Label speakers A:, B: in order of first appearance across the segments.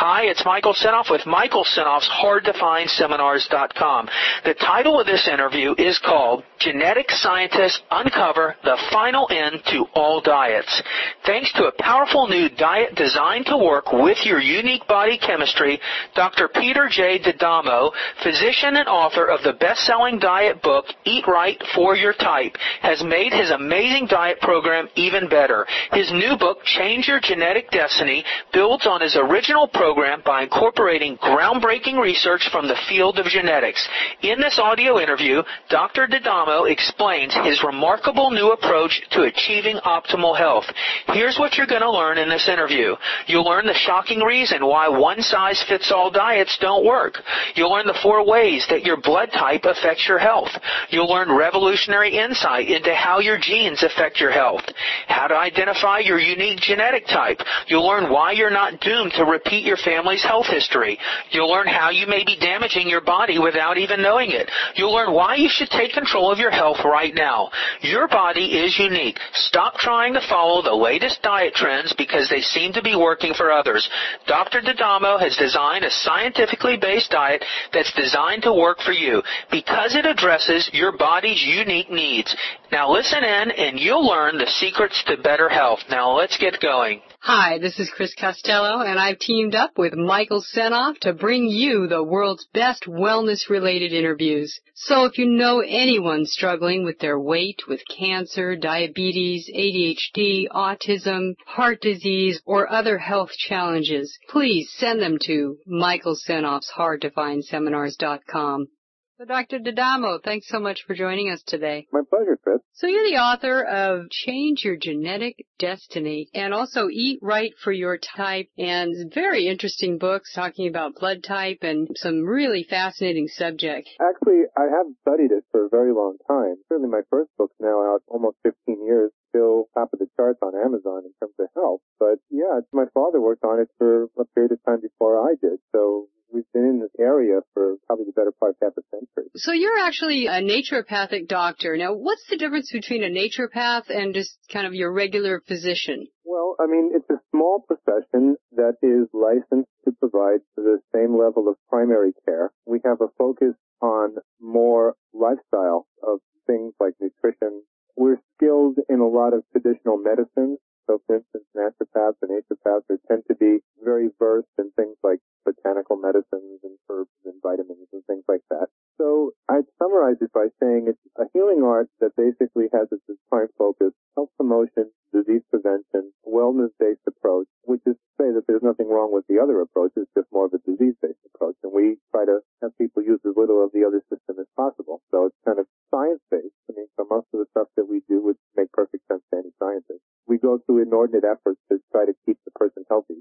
A: Hi, it's Michael Senoff with Michael Senoff's HardToFindSeminars.com. The title of this interview is called Genetic Scientists Uncover the Final End to All Diets. Thanks to a powerful new diet designed to work with your unique body chemistry, Dr. Peter J. D'Adamo, physician and author of the best-selling diet book Eat Right for Your Type, has made his amazing diet program even better. His new book, Change Your Genetic Destiny, builds on his original program by incorporating groundbreaking research from the field of genetics. In this audio interview, Dr. D'Adamo explains his remarkable new approach to achieving optimal health. Here's what you're going to learn in this interview. You'll learn the shocking reason why one-size-fits-all diets don't work. You'll learn the four ways that your blood type affects your health. You'll learn revolutionary insight into how your genes affect your health. How to identify your unique genetic type. You'll learn why you're not doomed to repeat your family's health history. You'll learn how you may be damaging your body without even knowing it. You'll learn why you should take control of your health right now. Your body is unique. Stop trying to follow the latest diet trends because they seem to be working for others. Dr. D'Adamo has designed a scientifically based diet that's designed to work for you because it addresses your body's unique needs. Now listen in and you'll learn the secrets to better health. Now let's get going.
B: Hi, this is Chris Costello, and I've teamed up with Michael Senoff to bring you the world's best wellness-related interviews. So if you know anyone struggling with their weight, with cancer, diabetes, ADHD, autism, heart disease, or other health challenges, please send them to Michael Senoff's HardToFindSeminars.com. So Dr. D'Adamo, thanks so much for joining us today.
C: My pleasure, Chris.
B: So you're the author of Change Your Genetic Destiny and also Eat Right for Your Type and very interesting books talking about blood type and some really fascinating subjects.
C: Actually, I have studied it for a very long time. Certainly my first book's now out almost 15 years, still top of the charts on Amazon in terms of health. But yeah, my father worked on it for a period of time before I did. So we've been in this area for probably the better part of half a century.
B: So you're actually a naturopathic doctor. Now, what's the difference between a naturopath and just kind of your regular physician?
C: Well, I mean, it's a small profession that is licensed to provide the same level of primary care. We have a focus on more lifestyle of things like nutrition. We're skilled in a lot of traditional medicines. So for instance, naturopaths and naturopaths tend to be very versed in things like botanical medicines and herbs and vitamins and things like that. So I'd summarize it by saying it's a healing art that basically has its prime focus health promotion, disease prevention, wellness-based approach, which is to say that there's nothing wrong with the other approach. It's just more of a disease-based approach. And we try to have people use as little of the other system as possible. So it's kind of science-based. I mean, so most of the stuff that we do would make perfect sense to any scientist. We go through inordinate efforts to try to keep the person healthy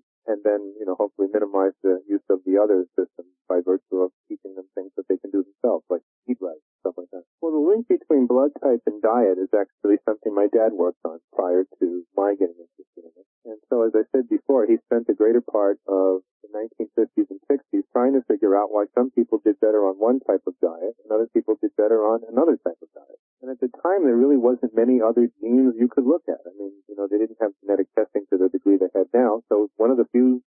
C: hopefully minimize the use of the other systems by virtue of teaching them things that they can do themselves, like eat right, stuff like that. Well, the link between blood type and diet is actually something my dad worked on prior to my getting interested in it. And so, as I said before, he spent the greater part of the 1950s and 60s trying to figure out why some people did better on one type of diet and other people did better on another type of diet. And at the time, there really wasn't many other genes you could look at. I mean, you know, they didn't have genetic testing to the degree they have now. So one of the few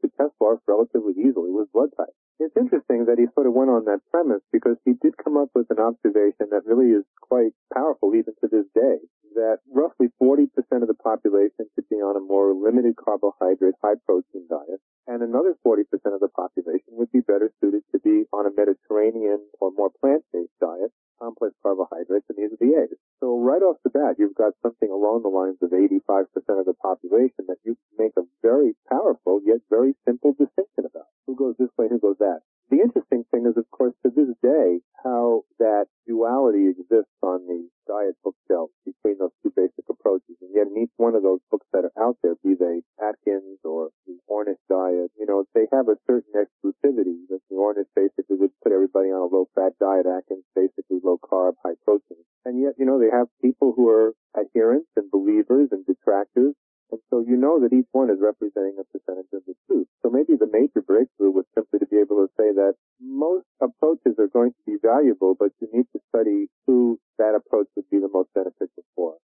C: could test for relatively easily was blood type. It's interesting that he sort of went on that premise because he did come up with an observation that really is quite powerful even to this day that roughly 40% of the population should be on a more limited carbohydrate, high protein diet, and another 40% of the population would be better suited to be on a Mediterranean or more plant-based diet, complex carbohydrates, and these are the A's. So right off the bat, you've got something along the lines of 85% of the population that you yet very simple distinction about. Who goes this way, who goes that? The interesting thing is, of course, to this day, how that duality exists on the diet bookshelf between those two basic approaches. And yet in each one of those books that are out there, be they Atkins or the Ornish diet, you know, they have a certain exclusivity that the Ornish basically would put everybody on a low fat diet, Atkins basically low carb, high protein. And yet, you know, they have people who are adherents and believers and detractors. So you know that each one is representing a percentage of the truth. So maybe the major breakthrough was simply to be able to say that most approaches are going to be valuable, but you need to study who that approach would be the most beneficial for.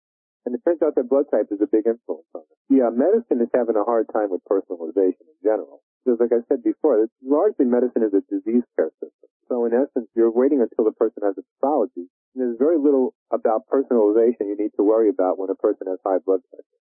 C: And it turns out that blood type is a big influence on it. Yeah, medicine is having a hard time with personalization in general. Because like I said before, it's largely medicine is a disease care system. So in essence, you're waiting until the person has a pathology. And there's very little about personalization you need to worry about when a person has high blood pressure,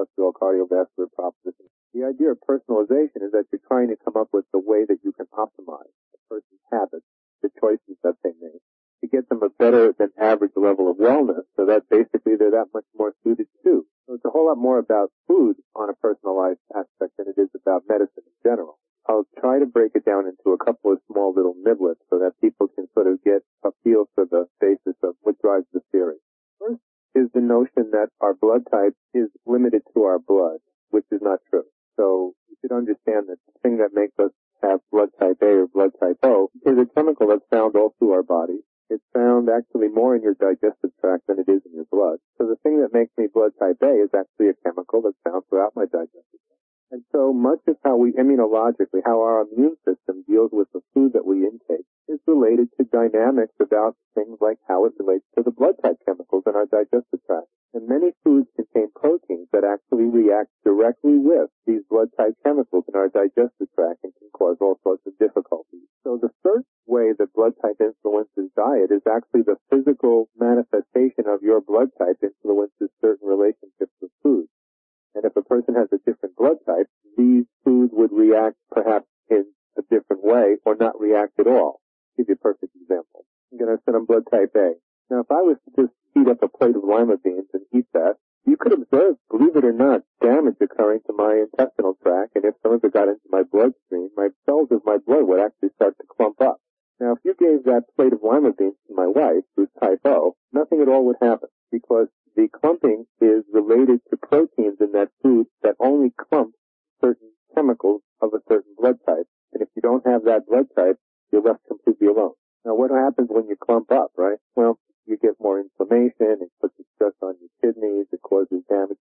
C: cholesterol, cardiovascular problems. The idea of personalization is that you're trying to come up with the way that you can optimize a person's habits, the choices that they make, to get them a better than average level of wellness so that basically they're that much more suited to. So it's a whole lot more about food on a personalized aspect than it is about medicine in general. I'll try to break it down into a couple of small little niblets so that people can sort of get a feel for the basis of what drives the theory. First is the notion that our blood type is limited to our blood, which is not true. So you should understand that the thing that makes us have blood type A or blood type O is a chemical that's found all through our body. it's found actually more in your digestive tract than it is in your blood. So the thing that makes me blood type A is actually a chemical that's found throughout my digestive tract. And so much of how we immunologically, how our immune system deals with the food that we intake is related to dynamics about things like how it relates to the blood type in our digestive tract. And many foods contain proteins that actually react directly with these blood type chemicals in our digestive tract and can cause all sorts of difficulties. So the first way that blood type influences diet is actually the physical manifestation of your blood type influences certain relationships with food. And if a person has a different blood type, these foods would react perhaps in a different way or not react at all. I'll give you a perfect example. I'm going to send I'm blood type A. Now, if I was to just heat up a plate of lima beans and eat that, you could observe, believe it or not, damage occurring to my intestinal tract, and if some of it got into my bloodstream, my cells of my blood would actually start to clump up. Now, if you gave that plate of lima beans to my wife, who's type O, nothing at all would happen, because the clumping is related to proteins in that food that only clump certain chemicals of a certain blood type. And if you don't have that blood type, you're left completely alone. Now, what happens when you clump up, right? Well, you get more inflammation, it puts a stress on your kidneys, it causes damage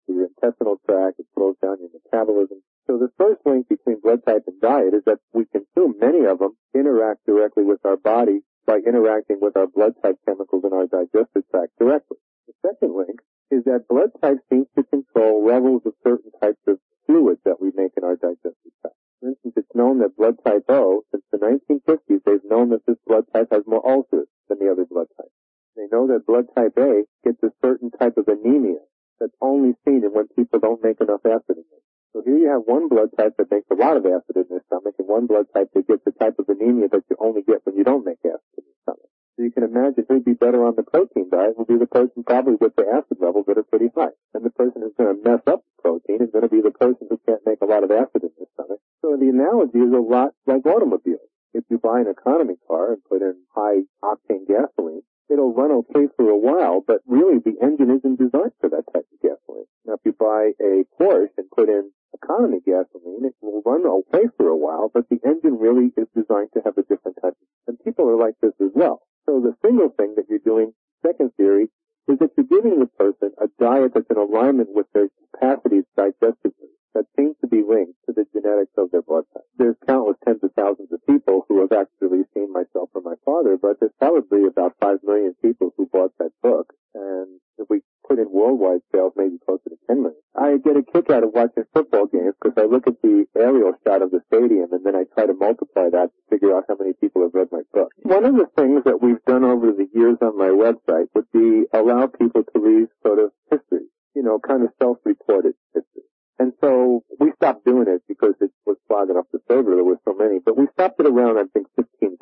C: to intestinal tract, it slows down your metabolism. So the first link between blood type and diet is that we consume many of them, interact directly with our body by interacting with our blood type chemicals in our digestive tract directly. The second link is that blood type seems to control levels of certain types of fluids that we make in our digestive tract. For instance, it's known that blood type O, since the 1950s, they've known that this blood type has more ulcers than the other blood types. They know that blood type A gets a certain type of anemia that's only seen in when people don't make enough acid in them. So here you have one blood type that makes a lot of acid in their stomach and one blood type that gets the type of anemia that you only get when you don't make acid in your stomach. So you can imagine who'd be better on the protein diet will be the person probably with the acid levels that are pretty high. And the person who's going to mess up the protein is going to be the person who can't make a lot of acid in their stomach. So the analogy is a lot like automobiles. If you buy an economy car and put in high octane gasoline, it'll run okay for a while, but really the engine isn't designed for that type of gasoline. Now, if you buy a Porsche and put in economy gasoline, it will run okay for a while, but the engine really is designed to have a different type. And people are like this as well. So the single thing that you're doing, second theory, is that you're giving the person a diet that's in alignment with their capacities digestively that seems to be linked to the genetics of their blood type. There's countless tens of thousands of people who have actually seen myself or my father, but there's probably about five million people who bought that book. And if we put in worldwide sales, maybe closer to 10 million. I get a kick out of watching football games because I look at the aerial shot of the stadium and then I try to multiply that to figure out how many people have read my book. One of the things that we've done over the years on my website would be allow people to read sort of history, you know, kind of self-reported history. And so stopped doing it because it was clogging up the server. There were so many, but we stopped it around, I think, 15,000.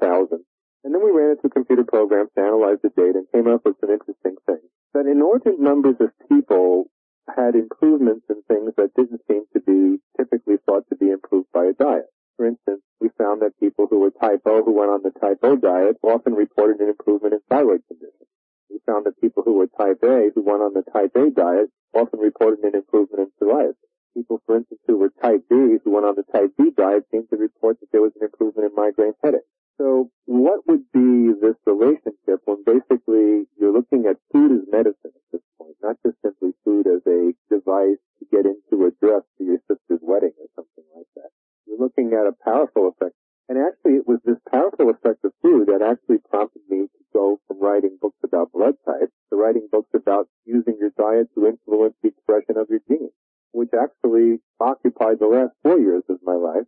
C: And then we ran it through computer programs to analyze the data and came up with some interesting things. That inordinate numbers of people had improvements in things that didn't seem to be typically thought to be improved by a diet. For instance, we found that people who were type O who went on the type O diet often reported an improvement in thyroid conditions. We found that people who were type A who went on the type A diet often reported an improvement in psoriasis people, for instance, who were type B, who went on the type B diet, seemed to report that there was an improvement in migraine headache. So what would be this relationship when basically you're looking at food as medicine at this point, not just simply food as a device to get into a dress for your sister's wedding or something like that. You're looking at a powerful effect. And actually it was this powerful effect of food that actually prompted me to go from writing books about blood types to writing books about using your diet to influence the expression of your genes actually occupied the last four years of my life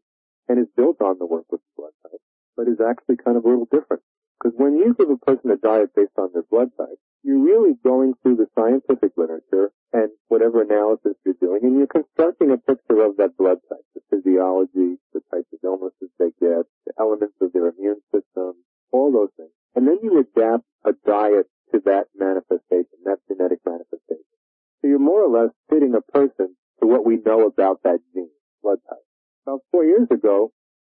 C: and is built on the work with the blood type, but is actually kind of a little different. Because when you give a person a diet based on their blood type, you're really going through the scientific literature and whatever analysis you're doing, and you're constructing a picture of that blood type, the physiology, the types of illnesses they get, the elements of their immune system, all those things. And then you adapt a diet to that manifestation, that genetic manifestation. So you're more or less fitting a person what we know about that gene, blood type. About four years ago,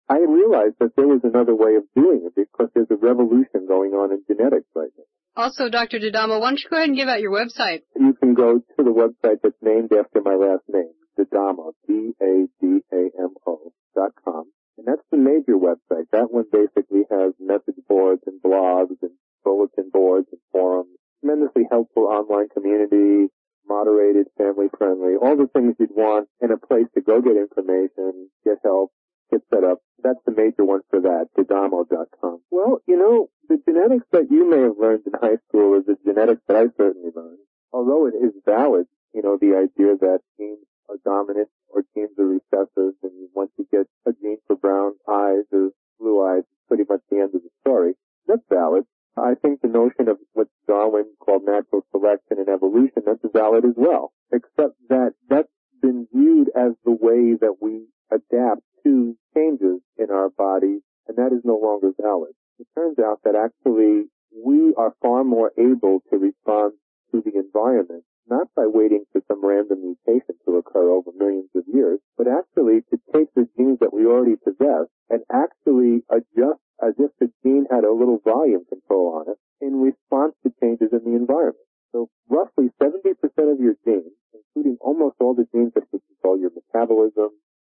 C: I realized that there was another way of doing it because there's a revolution going on in genetics right now.
B: Also, Dr. D'Adamo, why don't you go ahead and give out your website?
C: You can go to the website that's named after my last name, D'Adamo, D-A-D-A-M-O dot com. And that's the major website. That one basically has message boards and blogs and bulletin boards and forums. Tremendously helpful online community, moderated, family friendly, all the things you'd want in a place to go get information, get help, get set up. That's the major one for that, Dadamo.com. Well, you know, the genetics that you may have learned in high school is the genetics that I certainly learned. Although it is valid, you know, the idea that genes are dominant or genes are recessive and once you get a gene for brown eyes or blue eyes, it's pretty much the end of the story. That's valid. I think the notion of what Darwin called natural selection and evolution, that's valid as well. Except that that's been viewed as the way that we adapt to changes in our bodies, and that is no longer valid. It turns out that actually we are far more able to respond to the environment, not by waiting for some random mutation to occur over millions of years, but actually to take the genes that we already possess and actually adjust as if the gene had a little volume control on it in response to changes in the environment. So roughly 70% of your genes, including almost all the genes that control your metabolism,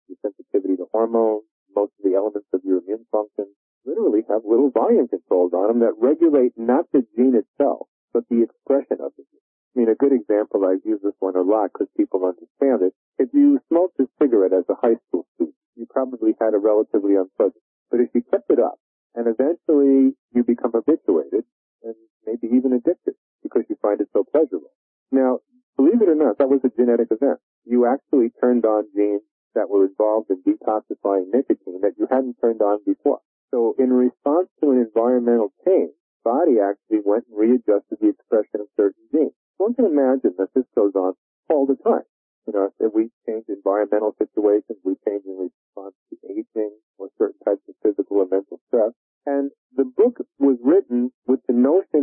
C: your sensitivity to hormones, most of the elements of your immune function, literally have little volume controls on them that regulate not the gene itself, but the expression of the gene. I mean, a good example, I've used this one a lot because people understand it. If you smoked a cigarette as a high school student, you probably had a relatively unpleasant. But if you kept it up, and eventually you become habituated, and maybe even addicted, because you find it so pleasurable. Now, believe it or not, that was a genetic event. You actually turned on genes that were involved in detoxifying nicotine that you hadn't turned on before. So in response to an environmental change, body actually went and readjusted the expression of certain genes. One can imagine that this goes on all the time. You know, if we change environmental situations, we change in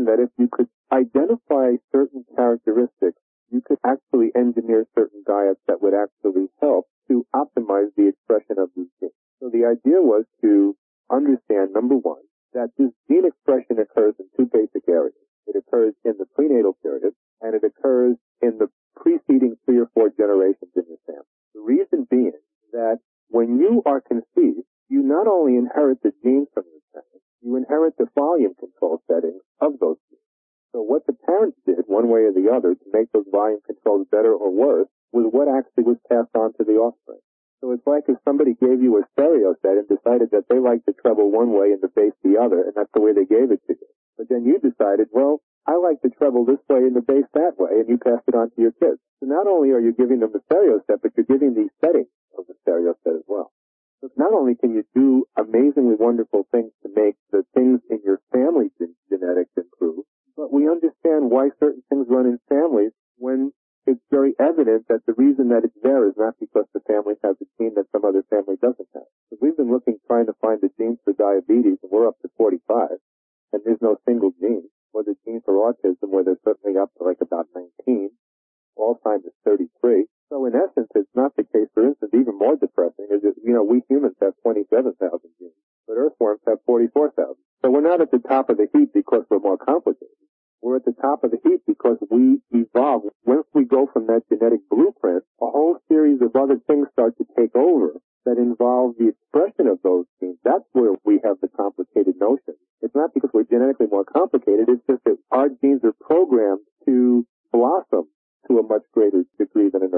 C: that if you could identify certain characteristics, you could actually engineer certain diets that would actually help to optimize the expression of these genes. So the idea was to understand, number one, that this gene expression occurs in two basic areas. It occurs in the prenatal period, and it occurs in the preceding three or four generations in your family. The reason being that when you are conceived, you not only inherit the genes from your parents, you inherit the volume control settings of those genes. So what the parents did, one way or the other, to make those volume controls better or worse, was what actually was passed on to the offspring. So it's like if somebody gave you a stereo set and decided that they liked the treble one way and the bass the other, and that's the way they gave it to you. But then you decided, well, I like the treble this way and the bass that way, and you passed it on to your kids. So not only are you giving them the stereo set, but you're giving the settings of the stereo set as well. Not only can you do amazingly wonderful things to make the things in your family gen- genetics improve, but we understand why certain things run in families when it's very evident that the reason that it's there is not because the family has a gene that some other family doesn't have. So we've been looking, trying to find the genes for diabetes, and we're up to 45, and there's no single gene. Or the gene for autism, where they're certainly up to like about 19. Alzheimer's is 33. So in essence, it's not the case. For instance, even more depressing is that, you know, we humans have 27,000 genes, but earthworms have 44,000. So we're not at the top of the heap because we're more complicated. We're at the top of the heap because we evolve. Once we go from that genetic blueprint, a whole series of other things start to take over that involve the expression of those genes. That's where we have the complicated notion. It's not because we're genetically more complicated. It's just that our genes are programmed to blossom to a much greater degree than an.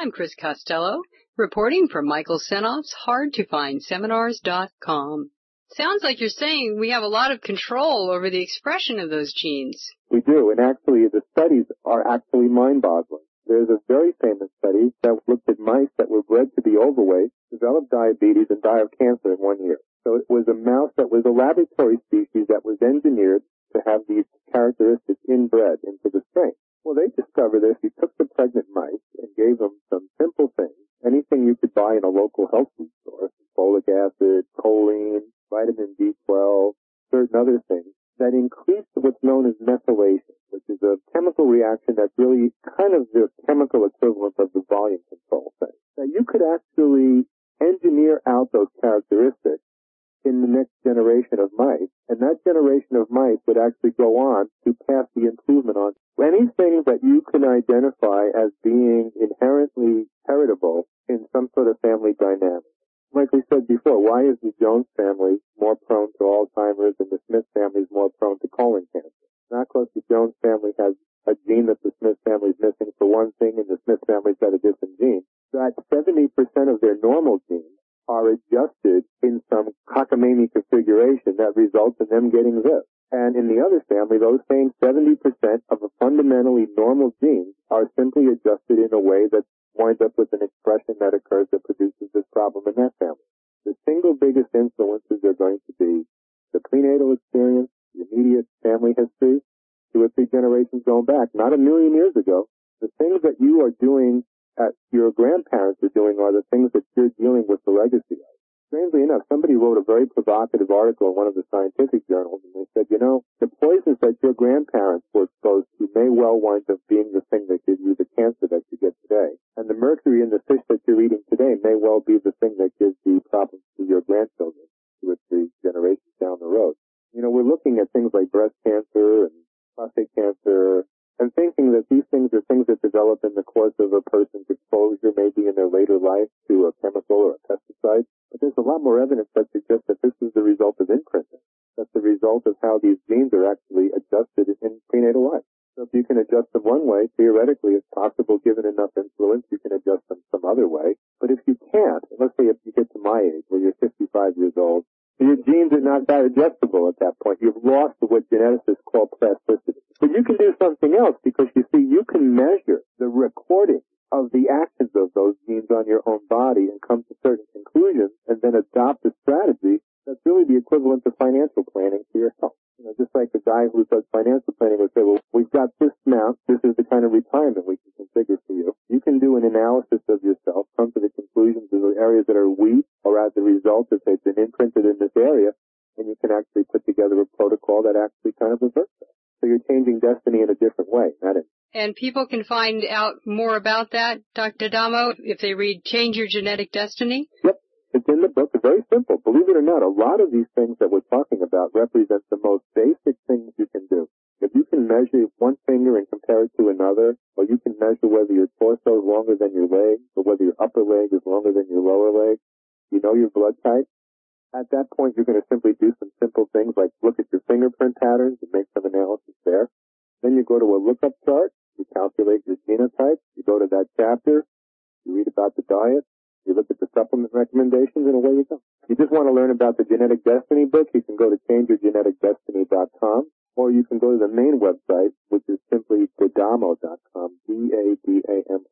B: I'm Chris Costello, reporting for Michael Senoff's HardToFindSeminars.com. Sounds like you're saying we have a lot of control over the expression of those genes.
C: We do, and actually the studies are actually mind-boggling. There's a very famous study that looked at mice that were bred to be overweight, developed diabetes, and die of cancer in one year. So it was a mouse that was a laboratory species that was engineered to have these characteristics inbred into the strain. Well, they discovered this. You took the pregnant mice gave them some simple things, anything you could buy in a local health food store, folic acid, choline, vitamin B12, certain other things that increased what's known as methylation, which is a chemical reaction that's really kind of the chemical equivalent of the volume control thing. That you could actually engineer out those characteristics in the next generation of mice, and that generation of mice would actually go on to pass the improvement on. Anything that you can identify as being inherently heritable in some sort of family dynamic. Like we said before, why is the Jones family more prone to Alzheimer's and the Smith family is more prone to colon cancer? Not because the Jones family has a gene that the Smith family is missing for one thing and the Smith family's got a different gene. That 70% of their normal genes are adjusted in some cockamamie configuration that results in them getting this. And in the other family, those same 70% of the fundamentally normal genes are simply adjusted in a way that winds up with an expression that occurs that produces this problem in that family. The single biggest influences are going to be the prenatal experience, the immediate family history, two or three generations going back, not a million years ago. The things that you are doing that your grandparents are doing are the things that you're dealing with the legacy of. Strangely enough, somebody wrote a very provocative article in one of the scientific journals, and they said, you know, the poisons that your grandparents were exposed to may well wind up being the thing that gives you the cancer that you get today. And the mercury in the fish that you're eating today may well be the thing that gives the problems to your grandchildren two or three generations down the road. You know, we're looking at things like breast cancer and prostate cancer and thinking that these things are things that develop in the course of a person's exposure, maybe in their later life to a chemical or a pesticide. But there's a lot more evidence that suggests that this is the result of imprinting. That's the result of how these genes are actually adjusted in prenatal life. So if you can adjust them one way, theoretically it's possible given enough influence you can adjust them some other way. But if you can't, let's say if you get to my age where you're 55 years old, your genes are not that adjustable at that point. You've lost what geneticists call plasticity. You can do something else because you see, you can measure the recording of the actions of those genes on your own body and come to certain conclusions and then adopt a strategy that's really the equivalent of financial planning for your health. You know, just like the guy who does financial planning would say, well, we've got this amount. This is the kind of retirement we can configure for you. You can do an analysis of yourself, come to the conclusions of the areas that are weak or as a result if they've been imprinted in this area, and you can actually put together a protocol that actually kind of reverts that. So you're changing destiny in a different way, not in.
B: And people can find out more about that, Dr. D'Adamo, if they read Change Your Genetic Destiny?
C: Yep. It's in the book. It's very simple. Believe it or not, a lot of these things that we're talking about represent the most basic things you can do. If you can measure one finger and compare it to another, or you can measure whether your torso is longer than your leg, or whether your upper leg is longer than your lower leg, you know your blood type, at that point, you're going to simply do some simple things like look at your fingerprint patterns and make some analysis there. Then you go to a lookup chart, you calculate your genotype, you go to that chapter, you read about the diet, you look at the supplement recommendations, and away you go. If you just want to learn about the Genetic Destiny book, you can go to changeyourgeneticdestiny.com, or you can go to the main website, which is simply dadamo.com, D-A-D-A-M-O.com,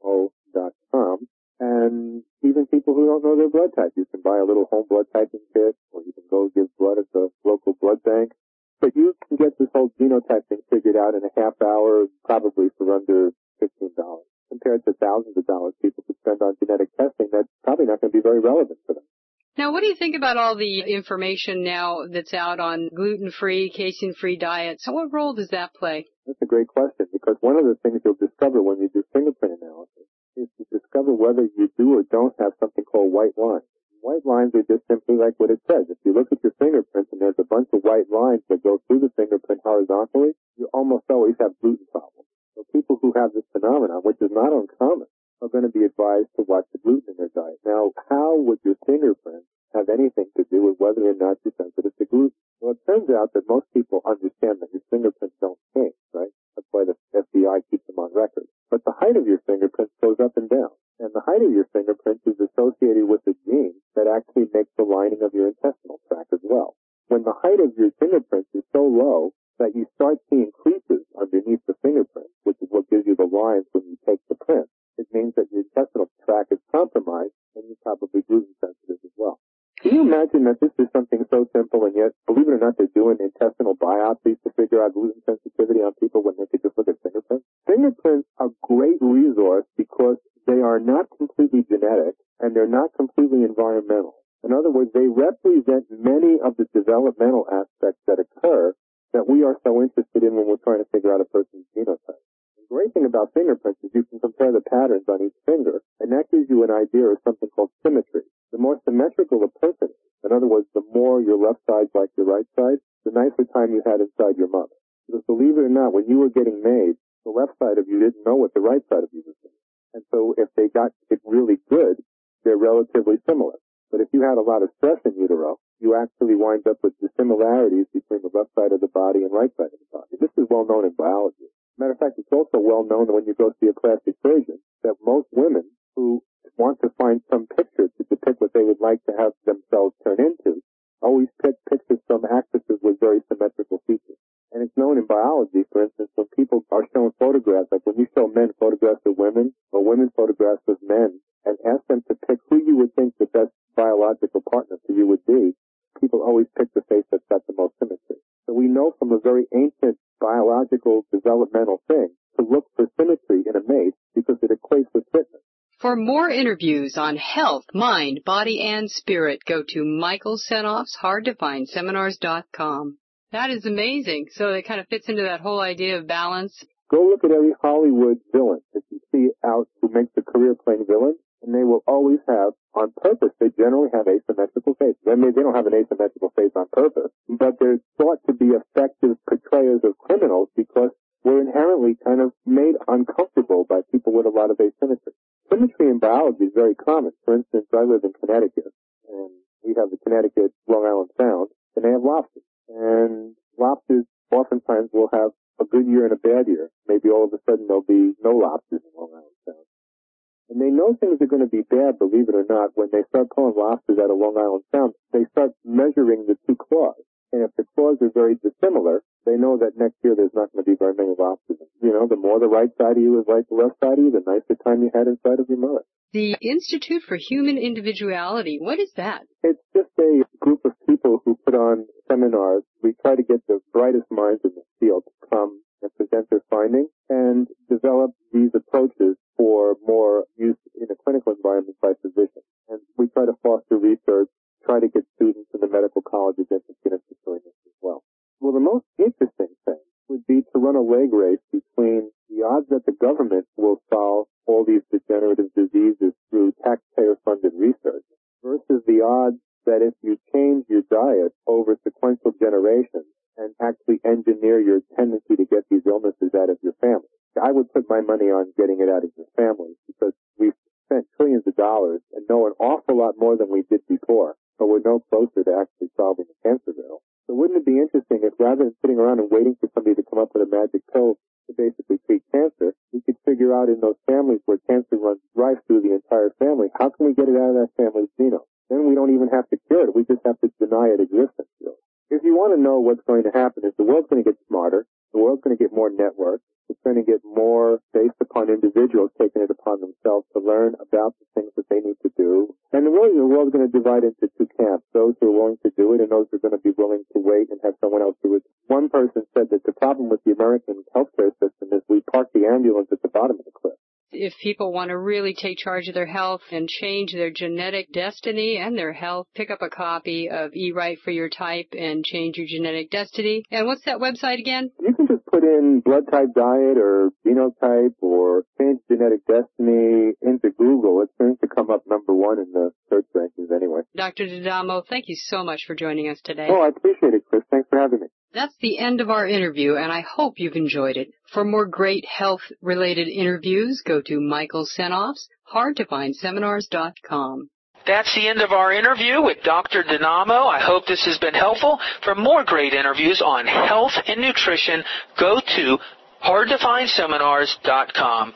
C: and even people who don't know their blood type. You can buy a little home blood typing kit, or you can go give blood at the local blood bank. But you can get this whole genotype thing figured out in a half hour, probably for under $15. Compared to thousands of dollars people could spend on genetic testing, that's probably not going to be very relevant for them.
B: Now, what do you think about all the information now that's out on gluten-free, casein-free diets? So what role does that play?
C: That's a great question because one of the things you'll discover when you do fingerprint analysis is to discover whether you do or don't have something called white lines. White lines are just simply like what it says. If you look at your fingerprints and there's a bunch of white lines that go through the fingerprint horizontally, you almost always have gluten problems. So people who have this phenomenon, which is not uncommon, are going to be advised to watch the gluten in their diet. Now, how would your fingerprints have anything to do with whether or not you're sensitive to gluten? Well, it turns out that most people understand that your fingerprints don't change, right? That's why the FBI keeps them on record. But the height of your fingerprints goes up and down. And the height of your fingerprints is associated with the gene that actually makes the lining of your intestinal tract as well. When the height of your fingerprints is so low that you start seeing creases underneath the fingerprint, which is what gives you the lines when you take the print. It means that your intestinal tract is compromised and you're probably gluten sensitive as well. Can you imagine that this is something so simple and yet, believe it or not, they're doing intestinal biopsies to figure out gluten sensitivity on people when they could resource because they are not completely genetic and they're not completely environmental. In other words, they represent many of the developmental aspects that occur that we are so interested in when we're trying to figure out a person's genotype. The great thing about fingerprints is you can compare the patterns on each finger, and that gives you an idea of something called symmetry. The more symmetrical a person in other words, the more your left side's like your right side, the nicer time you had inside your mother. Because believe it or not, when you were getting made, the left side of you didn't know what the right side of you was. And so if they got it really good, they're relatively similar. But if you had a lot of stress in utero, you actually wind up with dissimilarities between the left side of the body and right side of the body. This is well known in biology. Matter of fact, it's also well known that when you go see a plastic surgeon that most women who want to find some picture to depict what they would like to have themselves turn into always pick pictures from actresses with very symmetrical features. And it's known in biology, for instance, when people are shown photographs, like when you show men photographs of women women photographs of men and ask them to pick who you would think the best biological partner for you would be, people always pick the face that's got the most symmetry. So we know from a very ancient biological developmental thing to look for symmetry in a mate because it equates with fitness.
B: For more interviews on health, mind, body, and spirit, go to Michael Senoff's hardtofindseminars.com. That is amazing. So it kind of fits into that whole idea of balance.
C: Go look at every Hollywood villain you see out who makes a career playing villains and they will always have, on purpose, they generally have asymmetrical faces. I mean, they don't have an asymmetrical face on purpose, but they're thought to be effective portrayers of criminals because we're inherently kind of made uncomfortable by people with a lot of asymmetry. Symmetry in biology is very common. For instance, I live in Connecticut, and we have the Connecticut Long Island Sound, and they have lobsters. And lobsters oftentimes will have a good year and a bad year. Maybe all of a sudden there'll be no lobsters And they know things are going to be bad, believe it or not, when they start pulling lobsters out of Long Island Sound. They start measuring the two claws. And if the claws are very dissimilar, they know that next year there's not going to be very many lobsters. You know, the more the right side of you is like the left side of you, the nicer time you had inside of your mother.
B: The Institute for Human Individuality, what is that?
C: It's just a group of people who put on seminars. We try to get the brightest minds in the field to come present their findings and develop these approaches for more use in a clinical environment by physicians. And we try to foster research, try to get students in the medical colleges interested in pursuing this as well. Well, the most interesting thing would be to run a leg race between the odds that the government will solve all these degenerative diseases through taxpayer-funded research versus the odds that if you change your diet over sequential generations actually engineer your tendency to get these illnesses out of your family, I would put my money on getting it out of your family because we've spent trillions of dollars and know an awful lot more than we did before, but we're no closer to actually solving the cancer riddle. So wouldn't it be interesting if rather than sitting around and waiting for somebody to come up with a magic pill to basically treat cancer, we could figure out in those families where cancer runs rife through the entire family, how can we get it out of that family's genome? Then we don't even have to cure it. We just have to deny it existence. You want to know what's going to happen is the world's going to get smarter, the world's going to get more networked, it's going to get more based upon individuals taking it upon themselves to learn about the things that they need to do. And really the world's going to divide into two camps, those who are willing to do it and those who are going to be willing to wait and have someone else do it. One person said that the problem with the American healthcare system is we park the ambulance at the bottom of the cliff
B: if people want to really take charge of their health and change their genetic destiny and their health, pick up a copy of E Right for Your Type and change your genetic destiny. And what's that website again?
C: You can just put in blood type diet or genotype or change genetic destiny into Google. It seems to come up number one in the search rankings anyway.
B: Dr. D'Adamo, thank you so much for joining us today.
C: Oh, I appreciate it, Chris. Thanks for having me.
B: That's the end of our interview, and I hope you've enjoyed it. For more great health-related interviews, go to Michael Senoff's hardtofindseminars.com.
A: That's the end of our interview with Dr. D'Adamo. I hope this has been helpful. For more great interviews on health and nutrition, go to hardtofindseminars.com.